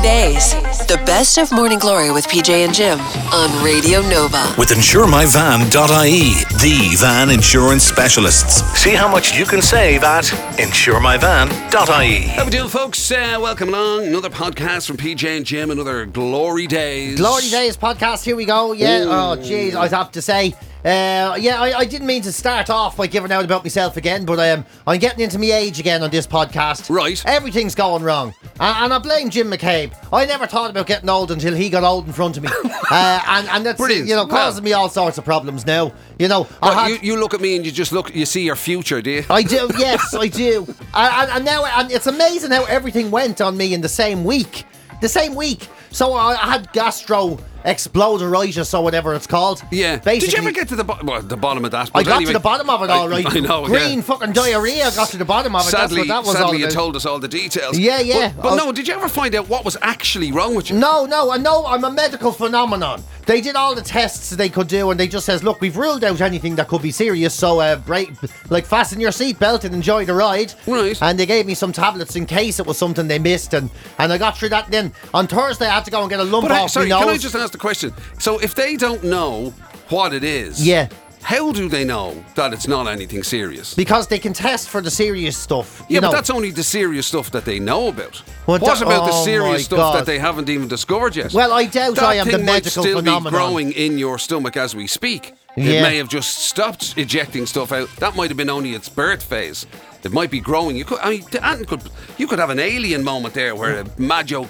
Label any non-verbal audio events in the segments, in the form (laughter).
Glory Days. The best of Morning Glory with PJ and Jim on Radio Nova. With InsureMyVan.ie, the van insurance specialists. See how much you can save at InsureMyVan.ie. How we doing, folks? Uh, welcome along. Another podcast from PJ and Jim. Another Glory Days. Glory Days podcast. Here we go. Yeah. Oh, jeez. I'd have to say. Uh, yeah, I, I didn't mean to start off by giving out about myself again, but um, I'm getting into my age again on this podcast. Right. Everything's going wrong. And, and I blame Jim McCabe. I never thought about getting old until he got old in front of me. (laughs) uh, and, and that's, Brilliant. you know, Well- causing me all sorts of problems now. You know, I had. you, you look at me and you just look, you see your future, do you? I do, (laughs) yes, I do. And, and, and now, and it's amazing how everything went on me in the same week. The same week. So I, I had gastro exploderitis or whatever it's called. Yeah. Basically, Did you ever get to the, bo- well, the bottom of that? I got anyway, to the bottom of it, I- all right. (laughs) I know. Green yeah. fucking diarrhea. Got to the bottom of it. Sadly, That's what that was all sadly, you about. told us all the details. Yeah, yeah. But, but no, did you ever find out what was actually wrong with you? No, no, I know I'm a medical phenomenon. They did all the tests they could do, and they just says, "Look, we've ruled out anything that could be serious. So, uh, break, like, fasten your seatbelt and enjoy the ride." Right. And they gave me some tablets in case it was something they missed, and and I got through that. Then on Thursday, I had to go and get a lump But I, off sorry, my nose. can I just ask the question? So if they don't know what it is, Yeah. how do they know that it's not anything serious? because they can test for the serious stuff. You yeah, know. but that's only the serious stuff that they know about. What that- about the oh my serious stuff God. that they haven't even discovered yet? Well, I doubt that I am the thing might still phenomenon. be growing in your stomach as we speak. It may have just stopped ejecting stuff out. That might have been only its birth phase. It might be growing. You could, I mean, ant could, you could have an alien moment there where a mad joke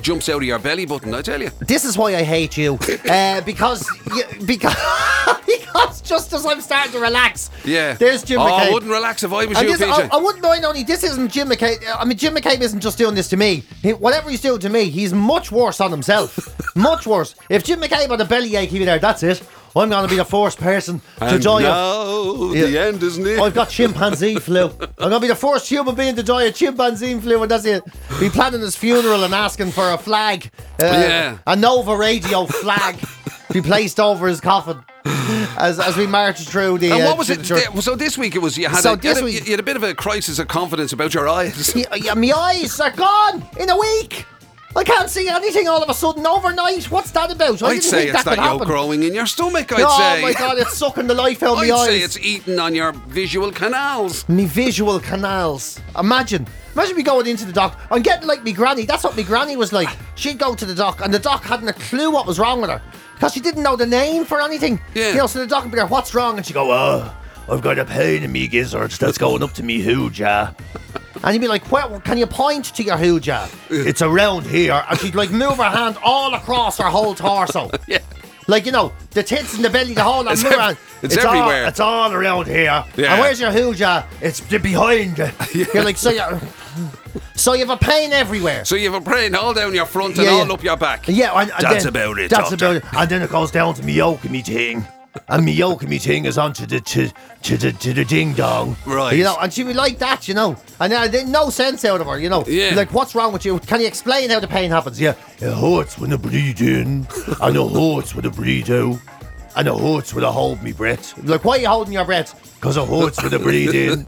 jumps out of your belly button. I tell you. This is why I hate you, (laughs) uh, because you, because (laughs) because just as I'm starting to relax, Yeah. there's Jim oh, McCabe. I wouldn't relax if I was And you, this- PJ. I, I wouldn't mind only this isn't Jim McCabe. I mean, Jim McCabe isn't just doing this to me. He, whatever he's doing to me, he's much worse on himself. (laughs) much worse. If Jim McCabe had a bellyache, he'd be there. That's it. I'm going to be the first person to and die of. the Yeah. end is near. I've got chimpanzee (laughs) flu. I'm gonna be the first human being to die of chimpanzee flu, and that's it. Be planning his funeral and asking for a flag, uh, Yeah. a Nova Radio flag, to (laughs) be placed over his coffin as as we march through the. and uh, what was it? So this week it was you had, So a, you, had a, week- you had a bit of a crisis of confidence about your eyes. Yeah, my eyes are gone in a week. I can't see anything all of a sudden overnight. What's that about? I I'd didn't say it's that that yolk growing in your stomach. I'd oh say. my god, it's sucking the life out of my (laughs) I'd say it's eating on your visual canals. me visual canals. Imagine, imagine me going into the doc. I'm getting like me granny. That's what me granny was like. She'd go to the doc, and the doc hadn't a clue what was wrong with her because she didn't know the name for anything. Yeah. You know, so the doc would be there. What's wrong? And she'd go, "Oh, I've got a pain in me gizzards that's going up to me hooja." And he'd be like, well, can you point to your hooja? It's around here. And she'd like move her hand all across her whole torso. (laughs) Yeah. Like, you know, the tits and the belly, the whole It's ev- around. it's all- everywhere. it's all around here. Yeah. And where's your hooja? It's behind. (laughs) You're like, so you so you have a pain everywhere. So you have a brain all down your front and Yeah, all yeah. up your back. yeah, and, and That's then- about it, That's doctor. about it. And then it goes down to me yoke and me thing. And me me thing is onto the to, to the to the ding dong. Right. You know, and she would like that, you know. And I did no sense out of her, you know. Yeah. Like, what's wrong with you? Can you explain how the pain happens? Yeah. It hurts when I breathe in, and it hurts when I breathe out, and it hurts when I hold me breath. Like, why are you holding your breath? Because it hurts when I breathe in.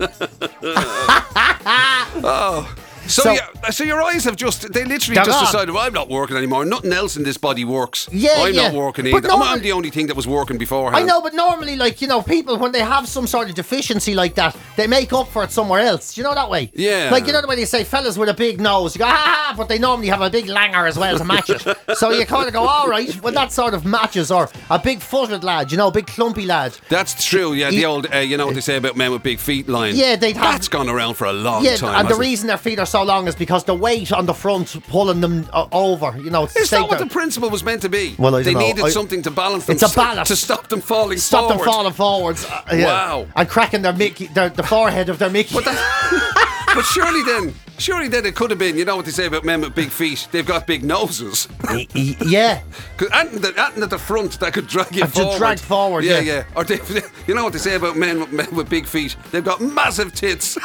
So, So- yeah, so your eyes have just, they literally just gone. decided, I'm not working anymore. Nothing else in this body works. Yeah, I'm yeah. not working But either. I'm, I'm the only thing that was working beforehand. I know, but normally, like, you know, people, when they have some sort of deficiency like that, they make up for it somewhere else. You know that way? Yeah. Like, you know the way they say fellas with a big nose, you go, ha ha, but they normally have a big langer as well to match it. (laughs) so you kind of go, all right, when that sort of matches, or a big footed lad, you know, a big clumpy lad. That's true, yeah. The Ye- old, uh, you know what they say about men with big feet line. Yeah, they'd have- That's gone around for a long Yeah, time. and the reason their feet are so long is because the weight on the front pulling them uh, over, you know. Is that stay what the principle was meant to be? Well, I they needed I- something to balance them. It's a ballast. to stop them falling Stop forward. them falling forwards. uh, yeah. Wow. And cracking their Mickey, their, the forehead of their Mickey. But, that, (laughs) but surely then, surely then it could have been. You know what they say about men with big feet? They've got big noses. yeah. (laughs) 'Cause Anything that- anything at the front that could drag you to forward. drag forward, Yeah, yeah. yeah. Or they, (laughs) you know what they say about men, men with big feet? They've got massive tits.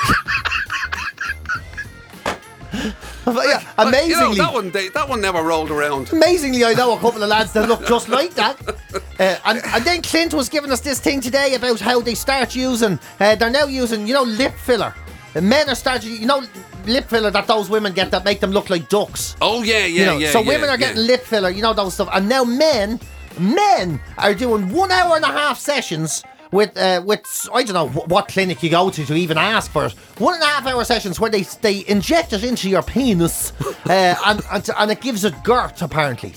(laughs) But yeah, amazingly. you know, that one, they, that one never rolled around. Amazingly, I know a couple of lads that look just like that. (laughs) Uh, and, and then Clint was giving us this thing today about how they start using, uh, they're now using, you know, lip filler. Men are starting, you know, lip filler that those women get that make them look like ducks. Oh yeah, yeah, you know, yeah. so yeah, women are yeah. getting lip filler, you know those stuff, and now men, men are doing one hour and a half sessions with uh, with I don't know what clinic you go to to even ask for it. One and a half hour sessions where they they inject it into your penis, (laughs) uh, and, and and it gives it girth apparently.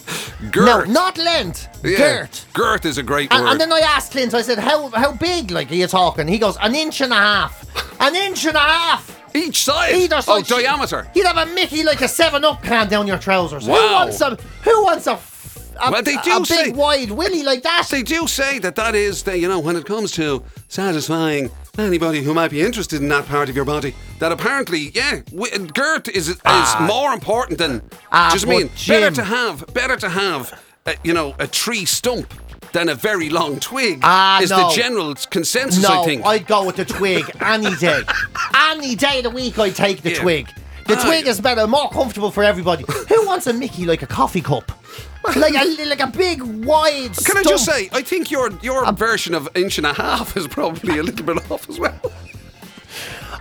Girth. no, not length, Yeah. girth. Girth is a great And, word. and then I asked Clint, I said, how how big like are you talking? He goes, an inch and a half, an inch and a half. Each side. Either oh, diameter. You'd have a Mickey like a Seven Up can down your trousers. Who wants a Who wants a, a, Well, they do a say- big wide willy like that? They do say that that is, the, you know, when it comes to satisfying anybody who might be interested in that part of your body, that apparently, yeah, w- girth is is more important than. Ah, just mean better to have, better to have, uh, you know, a tree stump than a very long twig. Ah, is no. the general consensus? no, I think. I'd go with the twig any day. (laughs) any day of the week, I'd take the Yeah. twig. The Ah, twig is better, more comfortable for everybody. Who wants a Mickey like a coffee cup? (laughs) Like a like a big wide. Can I just stump? say, I think your your version of inch and a half is probably a little bit off as well. (laughs)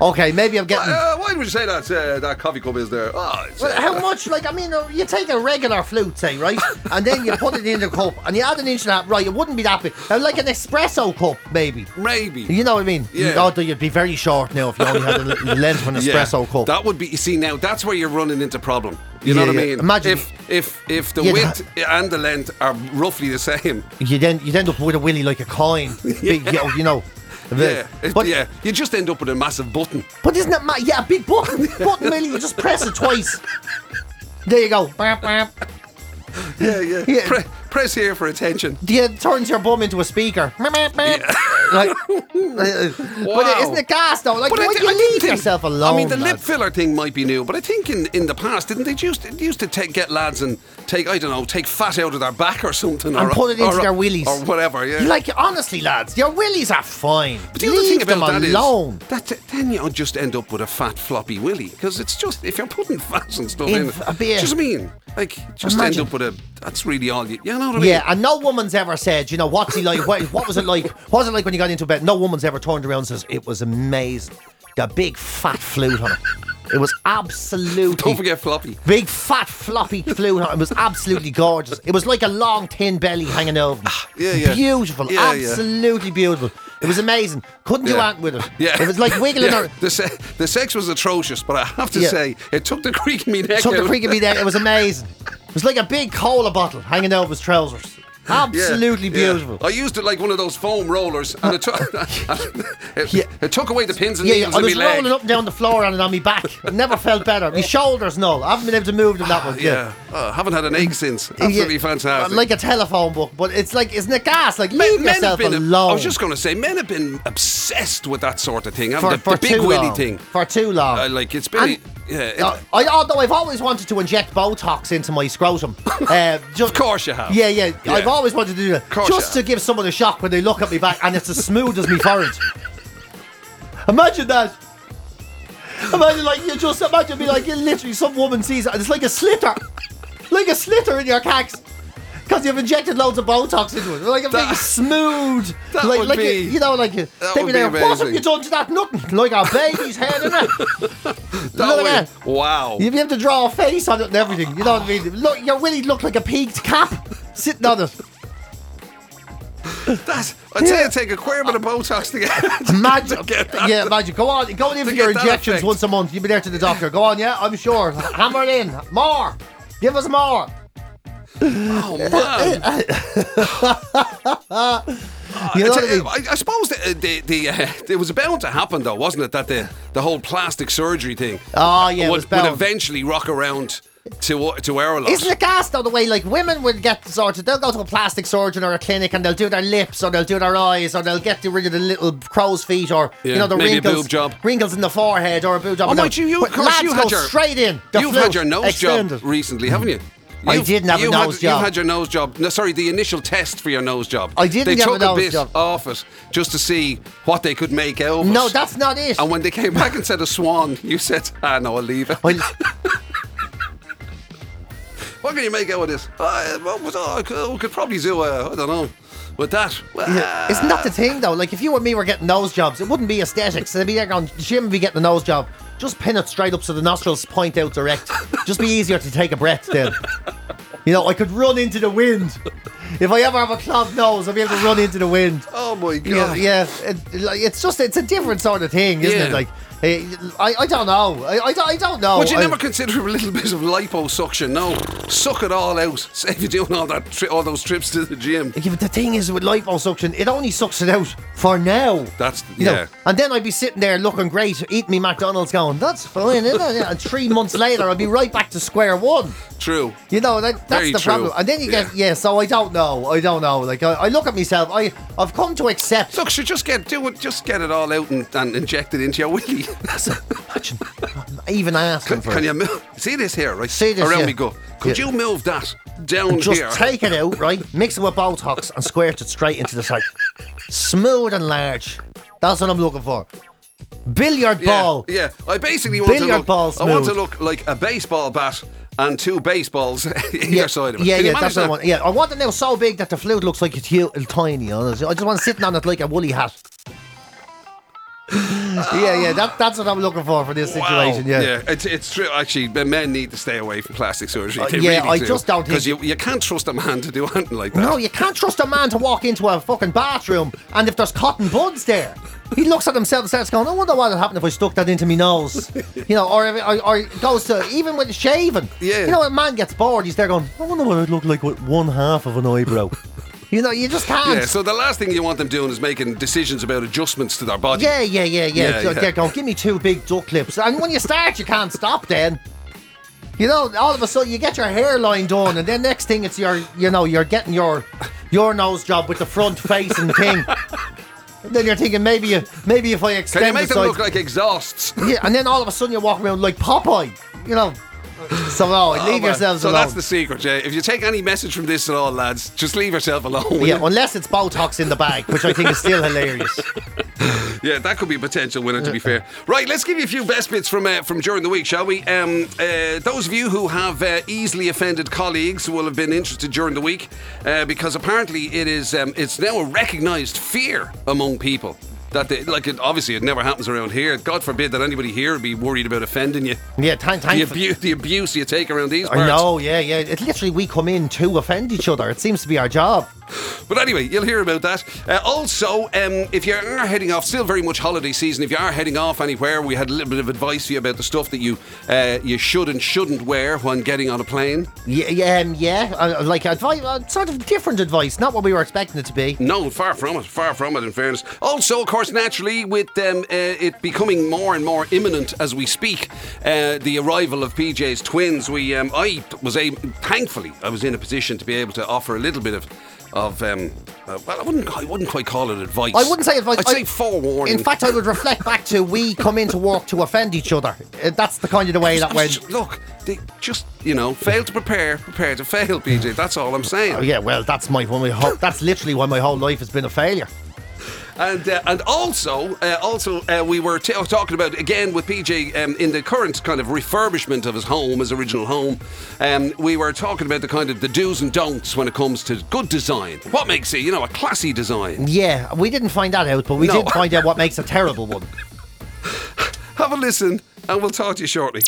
Okay, maybe I'm getting. Uh, why would you say that uh, that coffee cup is there? Oh, it's, Well, uh, how much? Like, I mean, uh, you take a regular flute, say, right? And then you put it in the cup and you add an inch and a half, right? It wouldn't be that big. Uh, like an espresso cup, maybe. maybe. You know what I mean? Yeah. Oh, you'd be very short now if you only had a little length of an (laughs) espresso cup. That would be. You see, now that's where you're running into problem. You know Yeah, what I yeah. mean? Imagine- if if if the You'd width and the length are roughly the same. You'd end, you'd end up with a willy like a coin. (laughs) Big, you know, you know. Yeah, But, yeah. You just end up with a massive button. but isn't it ma- Yeah, a big button. button willy, you just press it twice. There you go. (laughs) Yeah, yeah. Yeah. Pre- press here for attention. Yeah, it turns your bum into a speaker. (laughs) (laughs) Like, uh, But isn't it gas though? Like, But I why thi- do I you didn't leave think- yourself alone? I mean, the lip filler thing might be new, but I think in, in the past, didn't they used to, used to take, get lads and take I don't know, take fat out of their back or something, And or, put it into or, their willies. or whatever. Yeah. Like, honestly, lads, your willies are fine. But the other Leave thing about them that is alone. that then you'll just end up with a fat floppy willy because it's just if you're putting (laughs) fats and stuff In in, a beer. just mean like just Imagine. end up with a. That's really all you. You know what I mean? Yeah, and no woman's ever said, you know, what's he like? What, what was it like? What was it like when you got into bed? No woman's ever turned around and says, it was amazing. The big fat flute on it. It was absolutely. Don't forget floppy. Big fat floppy flute on it. It was absolutely gorgeous. It was like a long tin belly hanging over. me. Ah, yeah, yeah. Beautiful. Yeah, yeah. absolutely beautiful. It was amazing. Couldn't do Yeah. anything with it. Yeah, It was like (laughs) wiggling Yeah. her. The, se- the sex was atrocious, but I have to Yeah. say it took the creak in me neck. Took the out. freak of me there. It was amazing. It was like a big cola bottle hanging out of his trousers. Absolutely yeah. beautiful. I used it like one of those foam rollers, and it took (laughs) (laughs) it, Yeah. it took away the pins and Yeah, yeah, needles I was my leg. rolling up and down the floor and on my back. It never felt better. My (laughs) shoulders, no. I haven't been able to move them that much. Yeah, oh, haven't had an egg since. Absolutely Yeah, fantastic. Like a telephone book, but it's like, isn't it gas? Like, Men- leave men yourself been, alone. I was just going to say, men have been obsessed with that sort of thing. for, they? for the big too willy long. thing. For too long. Uh, like it's been, And- yeah. I, although I've always wanted to inject Botox into my scrotum. (laughs) Uh, ju- Of course you have. Yeah, yeah, Yeah. I've always wanted to do that. Just to give someone a shock when they look at me back and it's as smooth as me forehead. (laughs) Imagine that. Imagine like you just imagine me like you literally some woman sees it and it's like a slitter. Like a slitter in your cacks. Because you've injected loads of Botox into it. Like a big That- smooth. that like, would like be- you, you know, like you, that would be be there, what have you done to that? Nothing. (laughs) Like a baby's head, isn't it? (laughs) that look that. Wow. You'd be able to draw a face on it and everything. You know what I mean? Look, your willy looked like a peaked cap (laughs) sitting on it. That's, I'd say I'd take a queer bit of Botox to get. Imagine, to get that. yeah, imagine. Go on, go in for your injections once a month. You've been there to the doctor. Go on, yeah, I'm sure. Hammer it in, more. Give us more. Oh man. (laughs) You know I, what I tell you, mean? I, I suppose the, the, the uh, it was bound to happen though, wasn't it? That the the whole plastic surgery thing. Oh, yeah, would, would eventually rock around to to our lot. Isn't it gas though the way like women would get sorted? They'll go to a plastic surgeon or a clinic and they'll do their lips or they'll do their eyes or they'll get rid of the little crow's feet or you know the wrinkles, wrinkles in the forehead or a boob job. Oh, And you, you, of course, you go had your straight in. You've had your nose extended. job recently, haven't you? I You've- didn't have a you've nose had, job. You've had your nose job. No, sorry, the initial test for your nose job. I didn't They have a took nose bit job. off it just to see what they could make out of it. No, that's not it. And when they came back and said a swan, you said, "Ah, no, I'll leave it." Well, (laughs) What can you make out of this? Uh, what was- oh, I could, we could probably do, uh, I don't know, with that. Well, Yeah. Isn't that the thing though? Like if you and me were getting nose jobs, it wouldn't be aesthetics. They'd be there going, Jim would be getting a nose job. Just pin it straight up so the nostrils point out direct. Just be easier to take a breath then. You know, I could run into the wind. If I ever have a clogged nose, I'll be able to run into the wind. Oh my god. yeah. It, it's just it's a different sort of thing, isn't Yeah. it? Like, eh, I, I don't know. I, I, don't- I don't know. Would you I- consider a little bit of liposuction? No, suck it all out. (laughs) Save you doing all that, tri- all those trips to the gym. Yeah, but the thing is with liposuction, it only sucks it out for now. That's- you know, yeah. and then I'd be sitting there looking great, eating me McDonald's, going, "That's fine," isn't it? And three months later, I'd be right back to square one. True. You know, that, that's Very the true. problem. And then you get, yeah. So I don't know. I don't know. Like I, I look at myself. I, I've come to accept. Look, should just get do it. Just get it all out and, and inject it into your wiki. willy. Imagine, even asking Can, for can it. you move? See this here, right? See this Around here? me go. Could Yeah. you move that down Just here? take it out, right? Mix it with Botox and squirt it straight into the side. Smooth and large. That's what I'm looking for. Billiard ball. yeah. I basically want to Billiard look. ball I want to look like a baseball bat and two baseballs (laughs) either Yeah, side of it. yeah, Can yeah, that's what I want. Yeah, I want it now so big that the flute looks like it's huge, tiny. Know? I just want it sitting on it like a woolly hat. (laughs) yeah, yeah, that, that's what I'm looking for for this situation. Wow. Yeah. it's, it's true. Actually, men need to stay away from plastic surgery. Uh, yeah, really I do. just don't because you, you can't trust a man to do (laughs) anything like that. No, you can't trust a man to walk into a fucking bathroom and if there's cotton buds there, he looks at himself and starts going, I wonder what would happen if I stuck that into my nose. (laughs) You know, or, if, or, or it goes to, even with shaving. Yeah. You know, a man gets bored, he's there going, I wonder what I'd look like with one half of an eyebrow. (laughs) you know, you just can't. Yeah, so the last thing you want them doing is making decisions about adjustments to their body. Yeah, yeah, yeah, yeah. Yeah, So yeah. They're going, give me two big duck clips. And when you start, you can't stop then. You know, all of a sudden you get your hairline done, and then next thing it's your, you know, you're getting your your nose job with the front facing thing. (laughs) Then you're thinking maybe you, maybe if I extend Can you make the them side- look like exhausts? yeah, and then all of a sudden you walk around like Popeye. You know, so no, leave Oh, yourselves so alone. So that's the secret, yeah. If you take any message from this at all, lads, just leave yourself alone. yeah, you? unless it's Botox in the bag, which I think is still hilarious. (laughs) Yeah, that could be a potential winner, to be fair. Right, let's give you a few best bits from uh, from during the week, shall we? Um, uh, those of you who have uh, easily offended colleagues will have been interested during the week uh, because apparently it is um, it's now a recognised fear among people. That they, like it, obviously it never happens around here. God forbid that anybody here would be worried about offending you. Yeah, thank, The, abu- the abuse you take around these parts. I know, yeah, yeah. It literally we come in to offend each other. It seems to be our job. But anyway, you'll hear about that. Uh, also, um, if you are heading off, still very much holiday season. If you are heading off anywhere, we had a little bit of advice for you about the stuff that you uh, you should and shouldn't wear when getting on a plane. Yeah, yeah, um, yeah. Uh, like advice, uh, sort of different advice, not what we were expecting it to be. No, far from it. Far from it. In fairness. Also, of course, naturally, with um, uh, it becoming more and more imminent as we speak, uh, the arrival of PJ's twins. We, um, I was able, thankfully, I was in a position to be able to offer a little bit of. Of um, uh, well, I wouldn't, I wouldn't quite call it advice. I wouldn't say advice. I'd I- say forewarning. In fact, I would reflect back to we come into work to offend each other. Uh, That's the kind of the way that I was went. look, they just you know fail to prepare, prepare to fail, PJ. That's all I'm saying. Oh, yeah, well, that's my, one of my whole, that's literally why my whole life has been a failure. And uh, and also uh, also uh, we were t- talking about again with PJ um, in the current kind of refurbishment of his home, his original home. Um, we were talking about the kind of the do's and don'ts when it comes to good design. What makes it you know a classy design? Yeah, we didn't find that out, but we No. did find out what makes a terrible one. (laughs) Have a listen, and we'll talk to you shortly.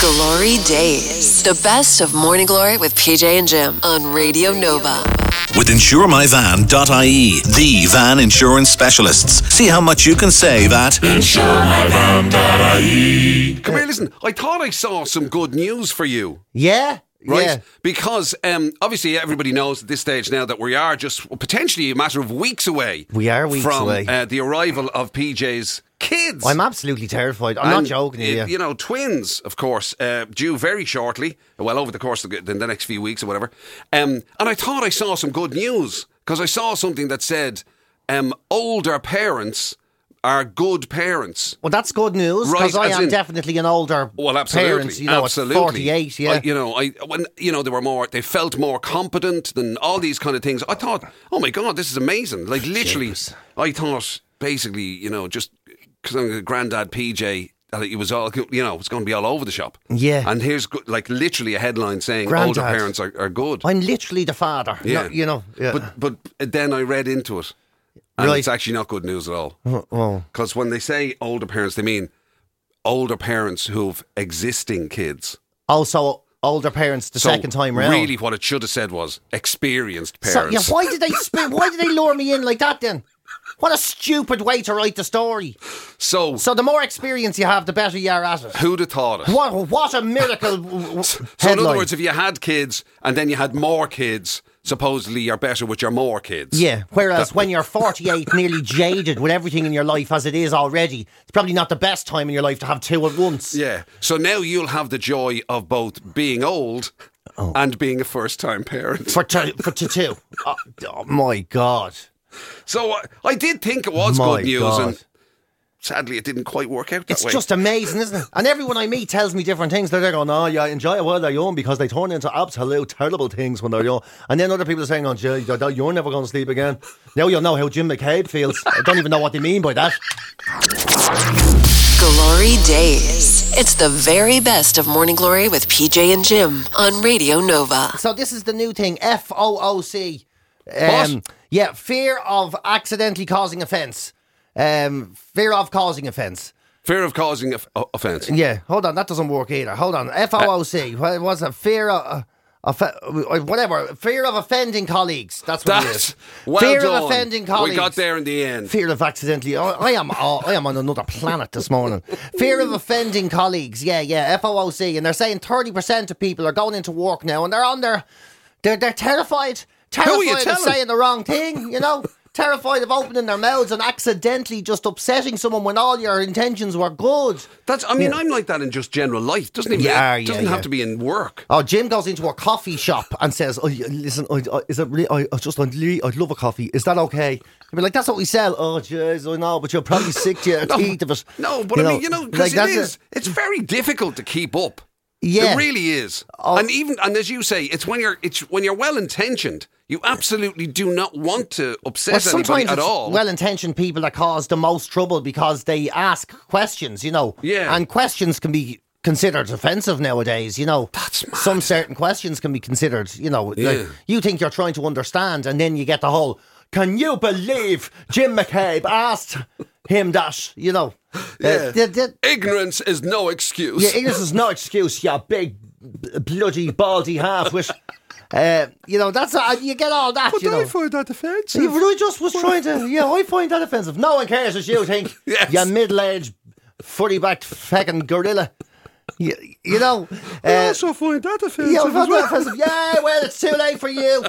Glory Days. The best of Morning Glory with PJ and Jim on Radio Nova. With InsureMyVan.ie, the van insurance specialists. See how much you can save at insuremyvan.ie. Come here, listen. I thought I saw some good news for you. Yeah, right? yeah. Because um, obviously everybody knows at this stage now that we are just potentially a matter of weeks away. We are weeks from away. Uh, the arrival of PJ's kids. I'm absolutely terrified. I'm not joking uh, here. You know, twins, of course, uh, due very shortly. Well, over the course of the, the next few weeks or whatever. Um, and I thought I saw some good news because I saw something that said um, older parents are good parents. Well, that's good news because Right, I am in- definitely an older Well, absolutely, parent. You know, absolutely. 48, yeah. I, you know, I when you know they were more, they felt more competent than all these kind of things. I thought, oh my god, this is amazing! Like literally, Jeez. I thought basically, you know, just because I'm a granddad PJ. It was all, you know, it's going to be all over the shop. Yeah. And here's like literally a headline saying older parents are, are good. I'm literally the father. yeah. No, you know. Yeah. But but then I read into it, and Right. it's actually not good news at all. oh, Because when they say older parents, they mean older parents who've existing kids. Also, older parents the So second time round. Really, what it should have said was experienced So, parents. yeah, why did they why did they lure me in like that then? What a stupid way to write the story. So, So the more experience you have, the better you are at it. who'd have thought it? What what a miracle (laughs) So, in other words, if you had kids and then you had more kids, supposedly you're better with your more kids. yeah. Whereas when you're 48, (laughs) nearly jaded with everything in your life as it is already, it's probably not the best time in your life to have two at once. Yeah. So now you'll have the joy of both being old Oh. and being a first time parent. For t- for t- two. (laughs) Oh, oh, my God. So uh, I did think it was My good news, God. and sadly it didn't quite work out that It's way. just amazing, isn't it? And everyone I meet tells me different things. They're there going, oh, yeah, enjoy it while they're young because they turn into absolute terrible things when they're young. And then other people are saying, oh, gee, you're you're never going to sleep again. Now you'll know how Jim McCabe feels. I don't even know what they mean by that. Glory Days. It's the very best of Morning Glory with PJ and Jim on Radio Nova. So this is the new thing, FOOC. What? Um, yeah, fear of accidentally causing offence. Um, fear of causing offence. Fear of causing off- offence. Yeah, hold on, that doesn't work either. Hold on, FOOC. What was it? Fear of. Uh, of, whatever, fear of offending colleagues. That's what it is. Well fear done. of offending colleagues. We got there in the end. Fear of accidentally. I, I am. oh, I am on another planet this morning. Fear of offending colleagues. Yeah, yeah. FOOC, and they're saying thirty percent of people are going into work now, and they're on their. They're they're terrified. Are you Terrified of telling? saying the wrong thing. You know. (laughs) Terrified of opening their mouths and accidentally just upsetting someone when all your intentions were good. That's. I mean, Yeah. I'm like that in just general life. Doesn't even. You are, it yeah, doesn't yeah. have to be in work. Oh, Jim goes into a coffee shop and says, oh, "Listen, I, I, is it really? I, I just, I'd, really, I'd love a coffee. Is that okay?" I'd be like, "That's what we sell." Oh, jeez, I know, but you're probably sick (laughs) to your teeth of it. No, but I mean, you know, because like it that's is. It's very difficult to keep up. Yeah. It really is. Oh. And even and as you say, it's when you're it's when you're well intentioned, you absolutely do not want to upset Well, anybody at all. well-intentioned people that cause the most trouble because they ask questions, you know. Yeah. And questions can be considered offensive nowadays, you know. That's mad. Some certain questions can be considered, you know. Yeah. Like, you think you're trying to understand, and then you get the whole, can you believe Jim McCabe asked him that, you know? Yeah. Uh, Ignorance is no excuse. yeah, Ignorance is no excuse, you big bloody baldy half-wit. (laughs) Uh, you know, that's uh, you get all that, you know. find that offensive. Yeah, but I just was trying to. (laughs) Yeah, I find that offensive. No one cares as you think. (laughs) Yes. You middle-aged, furry-backed fucking gorilla. You, you know. Uh, find that offensive. yeah, I find that offensive. Yeah, well, it's too late for you.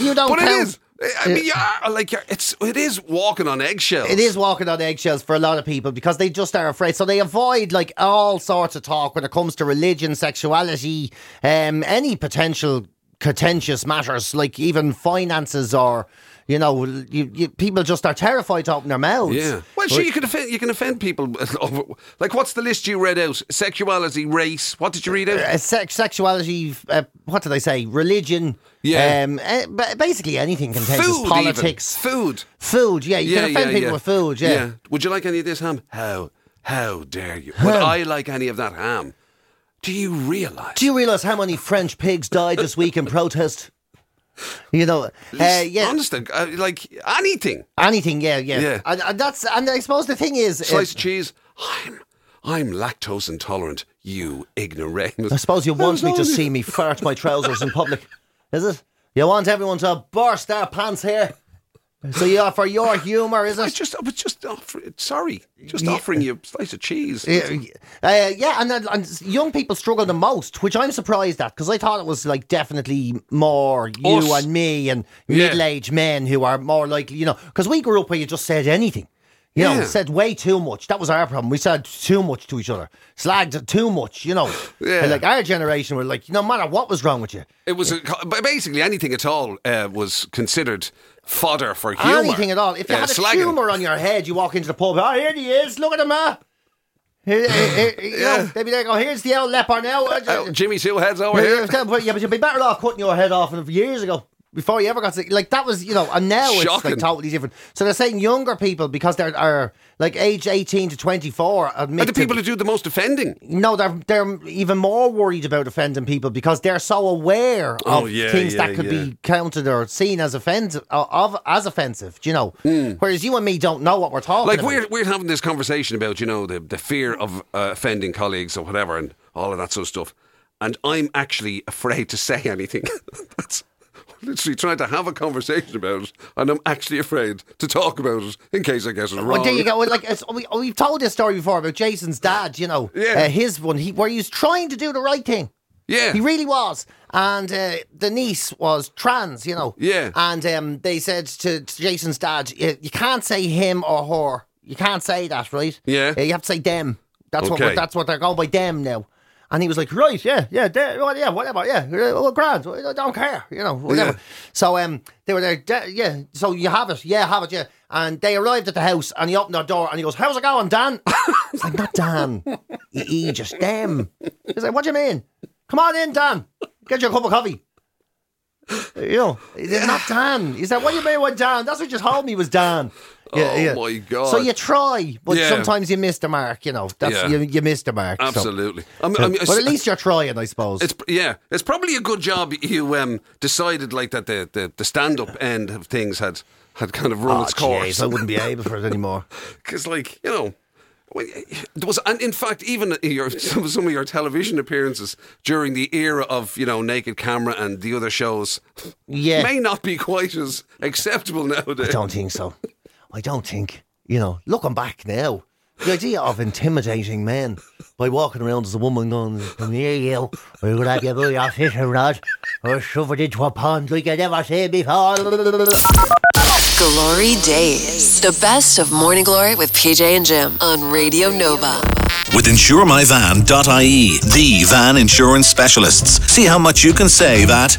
You don't But it count. is. I mean, you are like you're, it's it is walking on eggshells. It is walking on eggshells for a lot of people because they just are afraid. So they avoid like all sorts of talk when it comes to religion, sexuality, um, any potential contentious matters like even finances or you know, you, you, people just are terrified to open their mouths. Yeah. Well, sure, you can offend you can offend people. (laughs) over- Like, what's the list you read out? Sexuality, race. What did you read out? Uh, sex, sexuality, uh, what did I say? Religion. Yeah. Um, uh, basically anything contentious. Food, Politics. even. food. Food, yeah. You can offend people with food, yeah. Would you like any of this ham? How? How dare you? Would I like any of that ham? Do you realise? Do you realise how many French pigs died this week in protest? You know, uh, yeah, Honestly, uh, like anything. anything, yeah, yeah. Yeah. And, and that's, and I suppose the thing is, Slice uh, cheese. I'm I'm lactose intolerant. You ignoramus. I suppose you want me to see me fart my trousers in public, is it? You want everyone to burst their pants here? So you for your humour, is I it? just, I was just offering. Sorry, just offering you a slice of cheese. Yeah, uh, yeah, and, and young people struggle the most, which I'm surprised at because I thought it was like definitely more you Us. and me and Yeah. middle-aged men who are more likely, you know, because we grew up where you just said anything. You know, Yeah. said way too much. That was our problem. We said too much to each other, slagged too much. You know, Yeah. And, like our generation were like, no matter what was wrong with you, It was a, basically anything at all uh, was considered fodder for humour. anything at all. If you Uh, had a slagging. tumour on your head, you walk into the pub. Oh, here he is. Look at him, man. Here, here, here, you know, they'd be there. Go, here's the old leper now. Oh, Jimmy's two heads over Yeah, here. yeah, yeah, but you'd be better off cutting your head off years ago. Before you ever got to like that was you know, and now it's Shocking. like totally different. So they're saying younger people because they're are like age eighteen to twenty four admit uh, And the to- people who do the most offending. no, they're they're even more worried about offending people because they're so aware oh, of Oh, yeah, things yeah, that could yeah. be counted or seen as offensive uh, of as offensive. Do you know? Hmm. Whereas you and me don't know what we're talking. Like about. we're we're having this conversation about you know the the fear of uh, offending colleagues or whatever and all of that sort of stuff, and I'm actually (laughs) afraid to say anything. (laughs) That's literally trying to have a conversation about it, and I'm actually afraid to talk about it in case I get it wrong. Well, there you go. Well, Like we, we've told this story before about Jason's dad. You know, Yeah. uh, his one, he, where he was trying to do the right thing. Yeah. he really was. And uh, the niece was trans. You know. Yeah. And um, they said to, to Jason's dad, you, "You can't say him or her. You can't say that, right? Yeah. Uh, you have to say them. That's what Okay. we're, that's what they're going by them now." And he was like, right, yeah, yeah, de- well, yeah, whatever, yeah, well, grand, I don't care, you know, whatever. Yeah. So um, they were there, de- yeah. So you have it, yeah, have it, yeah. And they arrived at the house, and he opened their door, and he goes, "How's it going, Dan?" (laughs) He's like, "Not Dan, he, just them." He's like, "What do you mean? Come on in, Dan. Get you a cup of coffee." You know, not Dan. He said, "What do you mean, what Dan? That's what you told me was Dan." Oh, my God. So you try, but Yeah. sometimes you miss the mark. You know, that's Yeah. you, you miss the mark. so- Absolutely. I mean, I mean, but at least you're trying, I suppose. It's yeah, it's probably a good job you um, decided like that the, the, the stand up end of things had had kind of run oh, its course. jeez, I wouldn't be able for it anymore. (laughs) Because like you know, there was and in fact even your (laughs) some, some of your television appearances during the era of you know Naked Camera and the other shows Yeah. may not be quite as acceptable (laughs) nowadays. I don't think so. I don't think. You know, looking back now, the idea of intimidating men by walking around as a woman going, Come here, you. We're going to have you by your fishing rod or shove it into a pond like you never seen before. Glory Days. The best of Morning Glory with PJ and Jim on Radio Nova. With InsureMyVan.ie, the van insurance specialists. See how much you can save at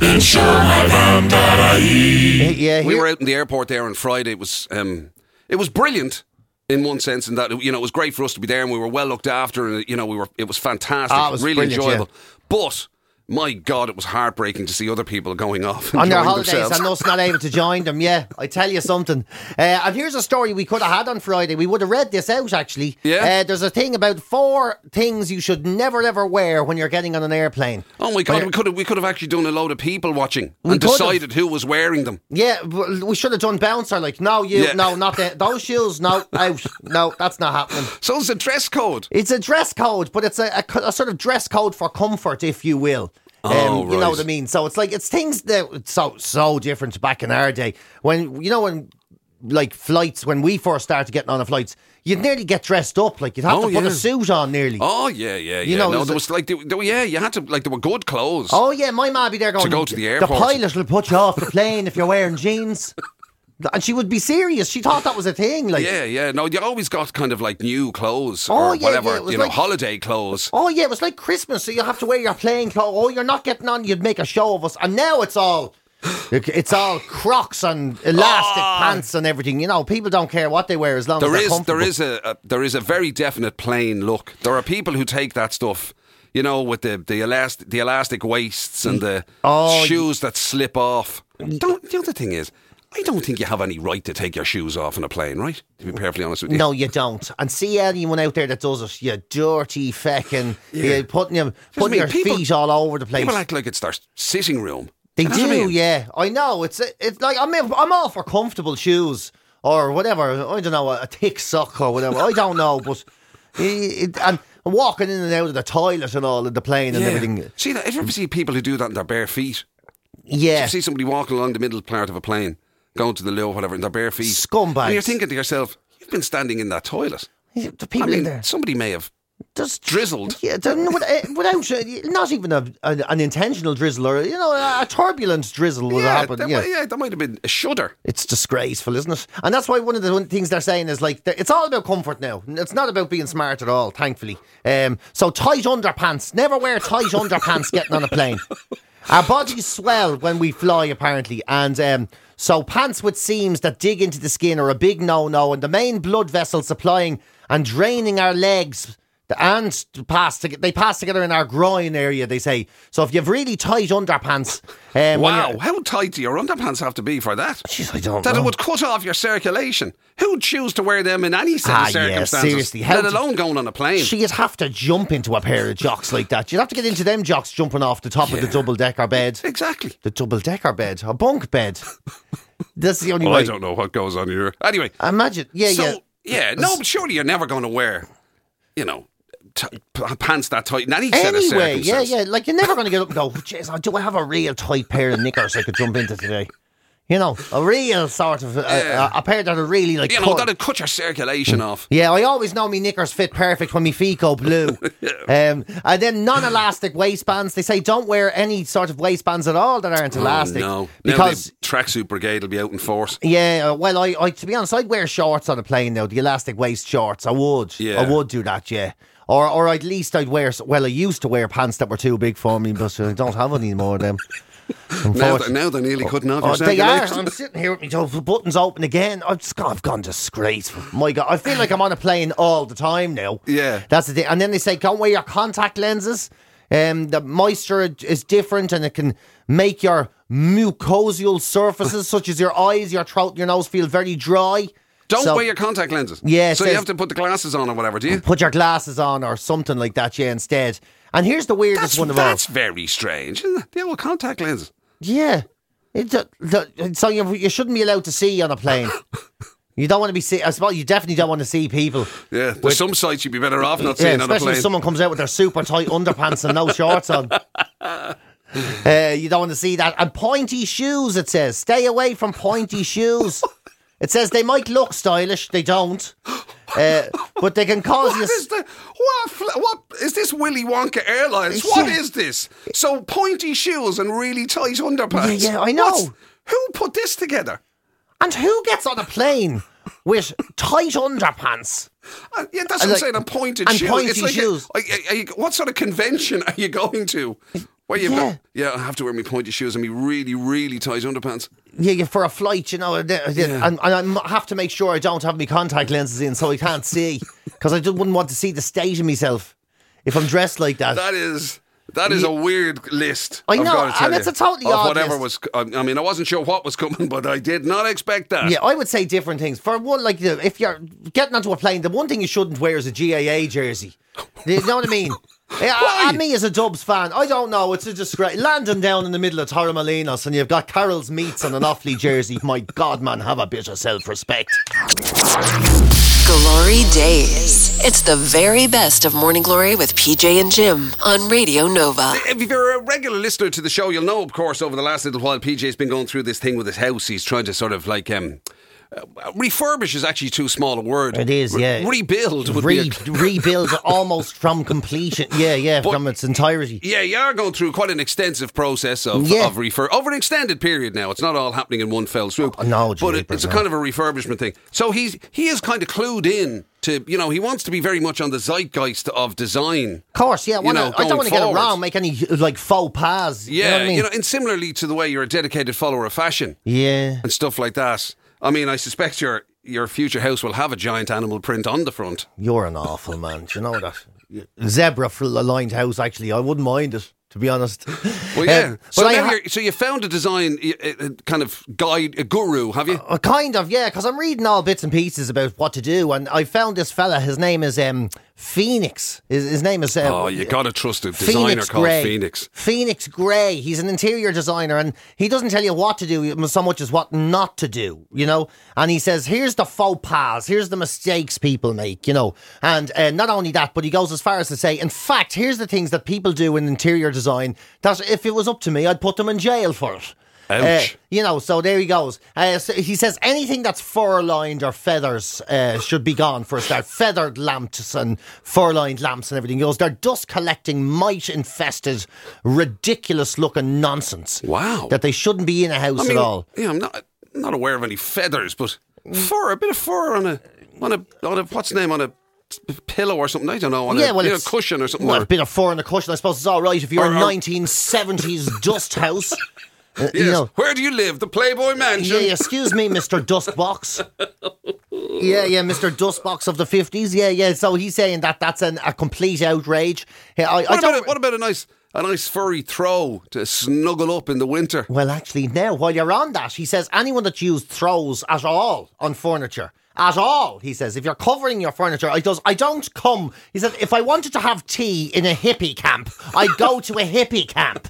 yeah, we were out in the airport there on Friday. It was um, it was brilliant. In one sense, in that you know it was great for us to be there, and we were well looked after, and you know we were it was fantastic, Ah, it was really enjoyable. But my God, it was heartbreaking to see other people going off on their holidays themselves. and us not able to join them. Yeah, I tell you something. Uh, and here's a story we could have had on Friday. We would have read this out actually. Yeah. Uh, there's a thing about four things you should never ever wear when you're getting on an airplane. Oh my God, we could have we could have actually done a load of people watching and decided who was wearing them. Yeah, we should have done bouncer. Like, no, you, Yeah. no, not that. Those shoes, no, out. No, that's not happening. So it's a dress code. It's a dress code, but it's a, a a sort of dress code for comfort, if you will. Um, Oh, You know what I mean? So it's like it's things that it's so so different back in our day when you know when like flights when we first started getting on the flights, you'd nearly get dressed up like you'd have Oh, to put yeah. a suit on nearly. Oh yeah, yeah, yeah. You know, no, there was like, there, there- yeah, you had to like there were good clothes. Oh yeah, my ma be there going to go to the airport The airport." pilot will put you off the plane if you're wearing jeans. (laughs) And she would be serious. She thought that was a thing. Like, Yeah, yeah. No, you always got kind of like new clothes Oh, or yeah, whatever, yeah, you know, like- holiday clothes. Oh yeah, it was like Christmas, so you have to wear your plane clothes. Oh, you're not getting on. You'd make a show of us, and now it's all. It's all (sighs) Crocs and elastic ah! pants and everything. You know, people don't care what they wear as long. There as they're is there is a, a there is a very definite plane look. There are people who take that stuff, you know, with the the elastic the elastic waists and mm. the Oh, shoes that slip off. Mm. Don't, the other thing is, I don't think you have any right to take your shoes off on a plane, right? To be perfectly honest with you. No, you don't. And see anyone out there that does it, you dirty feckin', Yeah. you putting your Just putting your people- feet all over the place. People act like it's their sitting room. They know I do, mean? yeah. I know. It's it's like I'm I'm all for comfortable shoes or whatever. I don't know, a, a thick sock or whatever. I don't know, but (laughs) it, it- and walking in and out of the toilet and all in the plane and Yeah. everything. See that? If you ever see people who do that in their bare feet, Yeah, you see somebody walking along the middle part of a plane, going to the loo whatever, in their bare feet. Scumbags. And you're thinking to yourself, you've been standing in that toilet. the I people mean, in there somebody may have just drizzled. Yeah, uh, without uh, not even a, an, an intentional drizzle or you know a turbulent drizzle would yeah, happen. that Yeah. might, yeah, that might have been a shudder. It's disgraceful, isn't it? And that's why one of the one things they're saying is like, they're- it's all about comfort now. It's not about being smart at all, thankfully. Um, so tight underpants. Never wear tight underpants getting on a plane. Our bodies swell when we fly, apparently. And um, so pants with seams that dig into the skin are a big no no. And the main blood vessel supplying and draining our legs And pass to, they pass together in our groin area. They say so. If you've really tight underpants, um, Wow, how tight do your underpants have to be for that? Jeez, I don't that know. it would cut off your circulation. Who'd choose to wear them in any set Ah, of yeah, seriously, let alone going on a plane. You'd have to jump into a pair of jocks like that. You'd have to get into them jocks jumping off the top of the double decker bed. exactly. The double decker bed, a bunk bed. (laughs) That's the only Well, way. I don't know what goes on here. Anyway, Imagine, yeah, so, yeah. yeah, no, but surely you're never going to wear, you know, t- pants that tight in any set of Anyway, yeah, yeah. Like you're never going to get up and go, "Jeez, do I have a real tight pair of knickers I could jump into today?" You know, a real sort of uh, Yeah. a, a pair that are really like. You know, cut. that'd cut your circulation off. Yeah, I always know me knickers fit perfect when me feet go blue. (laughs) um, and then non-elastic waistbands. They say don't wear any sort of waistbands at all that aren't elastic. Oh, no. because tracksuit brigade will be out in force. yeah, uh, well, I, I to be honest, I'd wear shorts on a plane now. The elastic waist shorts, I would. Yeah. I would do that. Yeah. Or, or at least I'd wear. Well, I used to wear pants that were too big for me, but I don't have any more of them. Now, they're, now they're nearly cutting off your Oh, they are. I'm sitting here with my buttons open again. I've, just gone, I've gone disgraceful. My God, I feel like I'm on a plane all the time now. Yeah. that's the thing. And then they say, don't wear your contact lenses. Um, the moisture is different, and it can make your mucosal surfaces, such as your eyes, your throat, your nose, feel very dry. Don't So- wear your contact lenses. Yeah, it So you have to put the glasses on or whatever, do you? Put your glasses on or something like that, yeah, instead. And here's the weirdest That's, one of all. that's very strange. Isn't it? The old contact lenses. Yeah. It's a, the, so you, you shouldn't be allowed to see on a plane. (laughs) You don't want to be see. I suppose you definitely don't want to see people. Yeah, there's some sights you'd be better off not Yeah, seeing on a plane. especially if someone comes out with their super tight underpants and no (laughs) shorts on. Uh, you don't want to see that. And pointy shoes, it says. Stay away from pointy shoes. (laughs) It says they might look stylish, they don't. (gasps) Uh, but they can cause What you. is the what? What is this Willy Wonka Airlines? What Yeah. is this? So pointy shoes and really tight underpants. Yeah, yeah, I know. What's- who put this together? And who gets on a plane with tight underpants? Uh, yeah, that's And what I'm like- saying. And pointed and shoes. pointy it's like shoes. you- are you- what sort of convention are you going to? You've Yeah. got, yeah, I have to wear my pointy shoes and me really, really tight underpants. Yeah, yeah, for a flight, you know, and, uh, and, and I have to make sure I don't have my contact lenses in so I can't see because I just wouldn't want to see the state of myself if I'm dressed like that. That is that is a weird list. I I've know, and it's a totally odd whatever list. was. I mean, I wasn't sure what was coming, (laughs) but I did not expect that. Yeah, I would say different things. For one, like if you're getting onto a plane, the one thing you shouldn't wear is a GAA jersey. You know what I mean? Yeah, Why? and me as a Dubs fan, I don't know. It's a disgrace. Landing down in the middle of Torremolinos and you've got Carroll's Meats and an Offaly jersey. (laughs) My God, man, have a bit of self-respect. Glory Days. It's the very best of Morning Glory with PJ and Jim on Radio Nova. If you're a regular listener to the show, you'll know, of course, over the last little while, PJ's been going through this thing with his house. He's trying to sort of like um, refurbish is actually too small a word. It is, Re- yeah. rebuild would Re- be. A, rebuild (laughs) almost from completion. Yeah, yeah, But- from its entirety. yeah, you are going through quite an extensive process of, Yeah. of refurb over an extended period now. It's not all happening in one fell swoop. Oh, no, but it, it's a kind of a refurbishment thing. So he's he is kind of clued in to you know he wants to be very much on the zeitgeist of design. Of course, yeah. I, wanna, know, I don't want to get it wrong, make any like faux pas. you know Yeah, what I mean? You know, and similarly to the way you're a dedicated follower of fashion. yeah. and stuff like that. I mean, I suspect your your future house will have a giant animal print on the front. You're an awful man. Do you know that? Zebra for a lined house, actually. I wouldn't mind it, to be honest. Well, yeah. Um, so ha- so you found a design uh, uh, kind of guide, a guru, have you? Uh, kind of, yeah, because I'm reading all bits and pieces about what to do, and I found this fella. His name is um, Phoenix. His, his name is. Uh, oh, you got to trust a designer Phoenix called Gray. Phoenix. Phoenix Gray. He's an interior designer, and he doesn't tell you what to do so much as what not to do. You know, and he says, "Here's the faux pas. Here's the mistakes people make." You know, and uh, not only that, but he goes as far as to say, "In fact, here's the things that people do in interior design that if it was up to me, I'd put them in jail for it." Ouch. Uh, you know, so there he goes. Uh, so he says anything that's fur lined or feathers uh, should be gone for a start. Feathered lamps and fur lined lamps and everything. Goes, they're dust collecting, mite infested, ridiculous looking nonsense. Wow. That they shouldn't be in a house I mean, at all. yeah, I'm not not aware of any feathers, but fur, a bit of fur on a on a on a what's name on a pillow or something. I don't know on yeah, a, well, you know, it's, cushion or something. Well, or- a bit of fur in the cushion. I suppose it's all right if you're Or- a 1970s dust house. Yes. You know, Where do you live? The Playboy Mansion. yeah, excuse me, Mr. Dustbox. (laughs) Yeah, yeah, Mr. Dustbox of the 50s. Yeah, yeah. So he's saying that that's an, a complete outrage. Yeah, I, I What about, don't. a, what about a nice a nice furry throw to snuggle up in the winter? Well, actually, now, while you're on that, he says anyone that used throws at all on furniture, at all, he says, if you're covering your furniture, I does, I don't come. He says if I wanted to have tea in a hippie camp, I'd go to a hippie camp.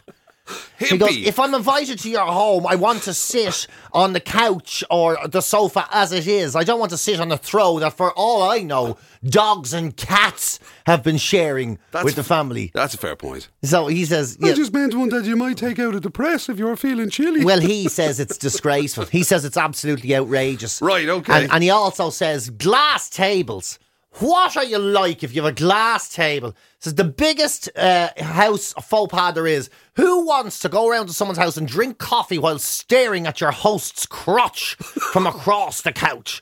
He goes, if I'm invited to your home, I want to sit on the couch or the sofa as it is. I don't want to sit on a throw that, for all I know, dogs and cats have been sharing That's- with the family. That's a fair point. So he says, yeah, meant one that you might take out of the press if you're feeling chilly. Well, he says it's disgraceful. He says it's absolutely outrageous. Right, okay. And, and he also says glass tables. What are you like if you have a glass table? Says the biggest uh, house faux pas there is. Who wants to go around to someone's house and drink coffee while staring at your host's crotch from across the couch?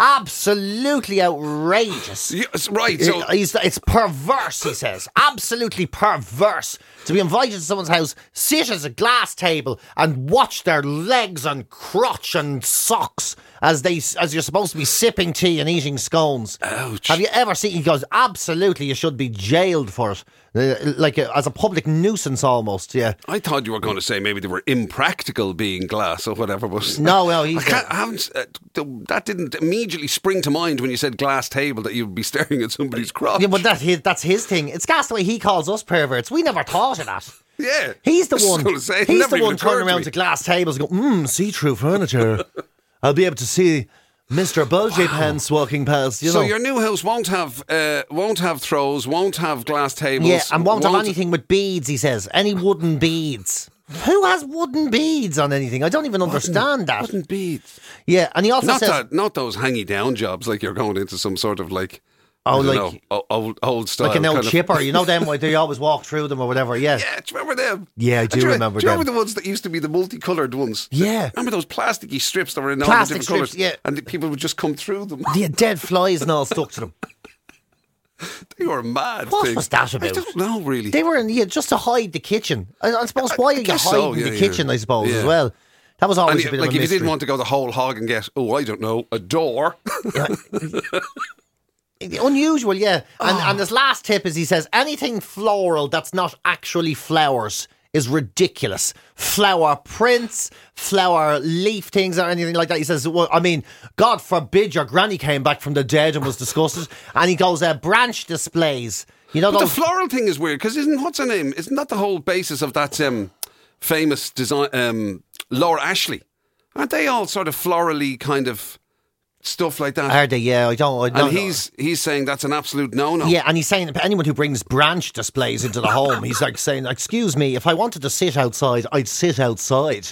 Absolutely outrageous. Yes, right. So he's- it's perverse, he says. Absolutely perverse to be invited to someone's house, sit at a glass table, and watch their legs and crotch and socks as they as you're supposed to be sipping tea and eating scones. Ouch. Have you ever seen? He goes, absolutely, you should be jailed for it, Uh, like a, as a public nuisance almost. Yeah. I thought you were going to say maybe they were impractical being glass or whatever, but (laughs) No, no, he's I, I haven't. Uh, that didn't immediately spring to mind when you said glass table that you'd be (laughs) staring at somebody's crotch. Yeah, but that his, that's his thing. It's gas the way he calls us perverts. We never thought of that. (laughs) Yeah. He's the one. say, he's the one turning around to glass tables and go, mmm, see-through furniture. I'll be able to see Mr. Bulgy Pants walking past. You so know. your new house won't have uh, won't have throws, won't have glass tables. yeah, and won't have anything with beads. He says any wooden beads. Who has wooden beads on anything? I don't even understand that. Wooden beads. Yeah, and he also Not says, that, not those hangy down jobs like you're going into some sort of like. Oh, like- know, old old style like an old of- chipper. You know them they (laughs) always walk through them or whatever. Yeah. Yeah, do you remember them? Yeah, I uh, And do you remember Do you them. remember the ones that used to be the multicoloured ones? Yeah. Remember those plasticky strips that were in all Plastic the different strips, colours? yeah. And the people would just come through them. The (laughs) dead flies and all stuck to them. (laughs) they were mad. What things. was that about? I don't know, really. They were in yeah, just to hide the kitchen. I, I suppose why are you hiding so, yeah, the yeah. kitchen? I suppose Yeah. as well. That was and always you- a bit like of a if you didn't want to go the whole hog and get, oh, I don't know, a door. Unusual, yeah. And Oh. and his last tip is he says anything floral that's not actually flowers is ridiculous. Flower prints, flower leaf things, or anything like that. He says, well, I mean, God forbid your granny came back from the dead and was disgusted. And he goes, uh, branch displays. You know But the floral thing is weird because isn't what's her name? Isn't that the whole basis of that um, famous design? Um, Laura Ashley, aren't they all sort of florally kind of stuff like that? are they? Yeah, I don't. I and he's he's saying that's an absolute no no. Yeah, and he's saying that anyone who brings branch displays into the home, he's like saying, "Excuse me, if I wanted to sit outside, I'd sit outside."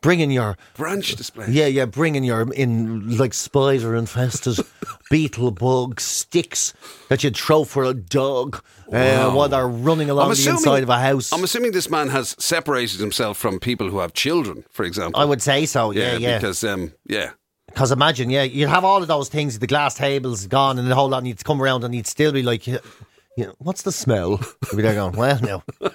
Bring in your branch display. yeah, yeah, bring in your in like spider infested (laughs) beetle bug sticks that you'd throw for a dog uh, while they're running along the inside of a house. I'm assuming this man has separated himself from people who have children, for example. I would say so. Yeah, yeah. Because um, yeah, Because imagine, yeah, you'd have all of those things, the glass tables gone, and the whole lot, and you'd come around and you'd still be like, you know, what's the smell? You'd be there going, well, now, (laughs)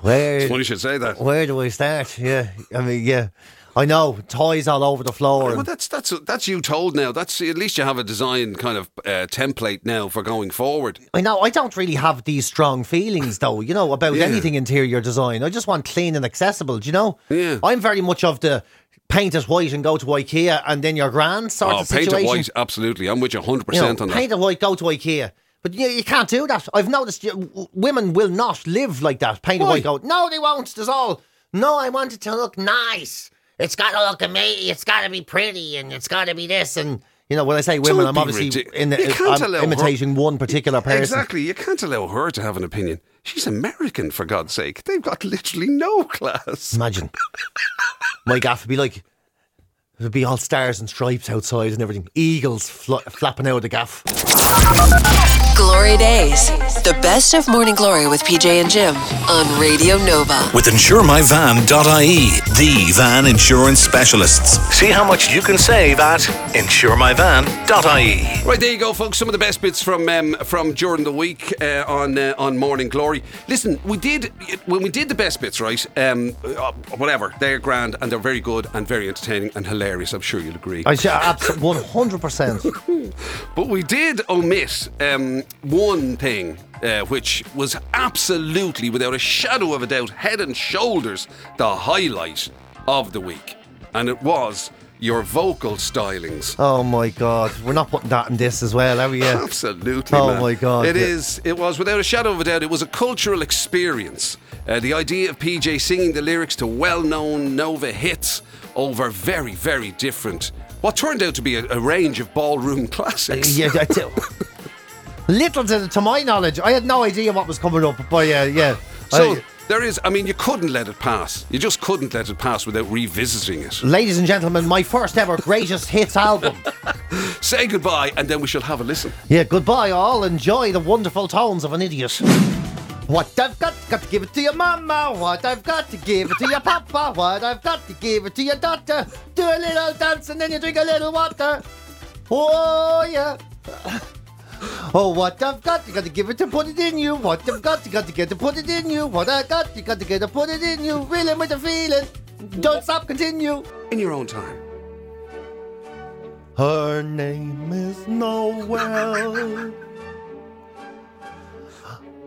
where, it's funny you should say that. where do I start? Yeah, I mean, yeah, I know, toys all over the floor. Well, that's that's that's you told now. That's at least you have a design kind of uh, template now for going forward. I know, I don't really have these strong feelings, though, you know, about Yeah. anything interior design. I just want clean and accessible, do you know? Yeah. I'm very much of the paint it white and go to IKEA and then you're grand sort of situation Oh, of paint situation. it white, absolutely. I'm with you 100 You know, on that. paint it white, go to IKEA. But you, you can't do that. I've noticed you, women will not live like that. Paint it white, go. No, they won't. There's all. No, I want it to look nice. It's got to look amazing. It's got to be pretty, and it's got to be this. And you know, when I say women, Don't I'm obviously in the, I'm allow her- imitating one particular person. Exactly. You can't allow her to have an opinion. She's American, for God's sake. They've got literally no class. Imagine. My gaff would be like, There'd be all stars and stripes outside and everything. Eagles fl- flapping out of the gaff. GloryDaze. The best of Morning Glory with PJ and Jim on Radio Nova. With InsureMyVan.ie, the van insurance specialists. See how much you can save at InsureMyVan.ie. Right there you go, folks. Some of the best bits from um, from during the week uh, on uh, on Morning Glory. Listen, we did when we did the best bits, right? Um, uh, whatever, they're grand and they're very good and very entertaining and hilarious. I'm sure you'll agree. I say absolutely one hundred percent. (laughs) But we did omit um, one thing, uh, which was absolutely, without a shadow of a doubt, head and shoulders the highlight of the week, and it was your vocal stylings. Oh my god, we're not putting that in this as well, are we? (laughs) Absolutely. Oh man. my God, It yeah. is. It was without a shadow of a doubt. It was a cultural experience. Uh, the idea of PJ singing the lyrics to well-known Nova hits over very, very different. What turned out to be a, a range of ballroom (laughs) classics. Yeah, that's it. Little to, to my knowledge, I had no idea what was coming up, but yeah, yeah. So I- there is. I mean, you couldn't let it pass. You just couldn't let it pass without revisiting it. ladies and gentlemen, my first ever greatest hits album. (laughs) Say goodbye, and then we shall have a listen. Yeah, goodbye all. Enjoy the wonderful tones of an idiot. What I've got, got to give it to your mama. What I've got to give it to your papa. What I've got to give it to your daughter. Do a little dance and then you drink a little water. Oh yeah. Oh, what I've got, you got to give it to put it in you. What I've got, you got to get to put it in you. What I got, you got to get to put it in you. Reeling with the feeling. Don't stop, continue. In your own time. Her name is Noel. (laughs)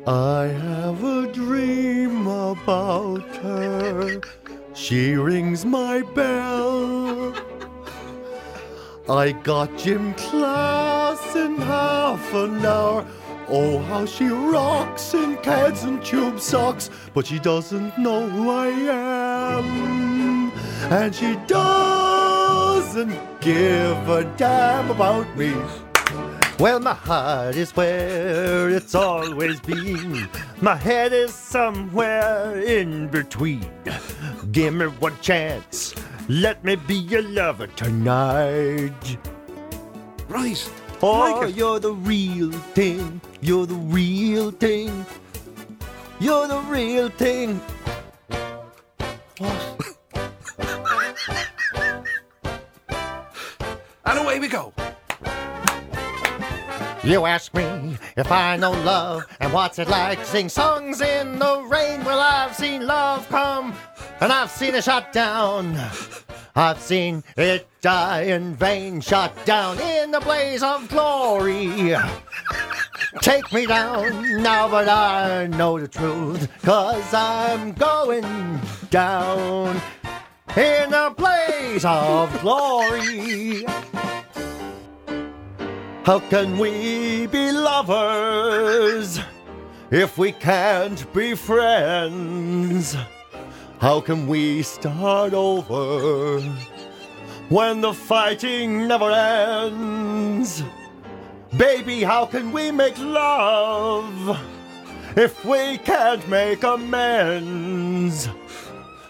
I have a dream about her. She rings my bell. I got gym class in half an hour. Oh, how she rocks in Keds and tube socks, but she doesn't know who I am. And she doesn't give a damn about me. Well, my heart is where it's always been. My head is somewhere in between. Give me one chance. Let me be your lover tonight. Right. Oh, Like you're the real thing. You're the real thing. You're the real thing. And You ask me if I know love and what's it like sing songs in the rain. Well, I've seen love come and I've seen it shot down. I've seen it die in vain, shot down in the blaze of glory. Take me down now, but I know the truth, cause I'm going down in a blaze of glory. How can we be lovers if we can't be friends? How can we start over when the fighting never ends? Baby, how can we make love if we can't make amends?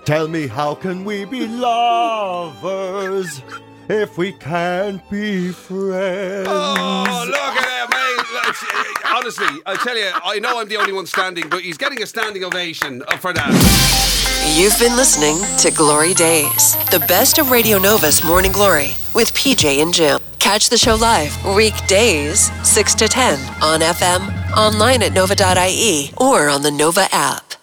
Tell me, how can we be lovers if we can't be friends? Oh, look at that, mate. Honestly, I tell you, I know I'm the only one standing, but he's getting a standing ovation for that. You've been listening to GloryDaze, the best of Radio Nova's Morning Glory with PJ and Jim. Catch the show live weekdays 6 to 10 on FM, online at nova.ie, or on the Nova app.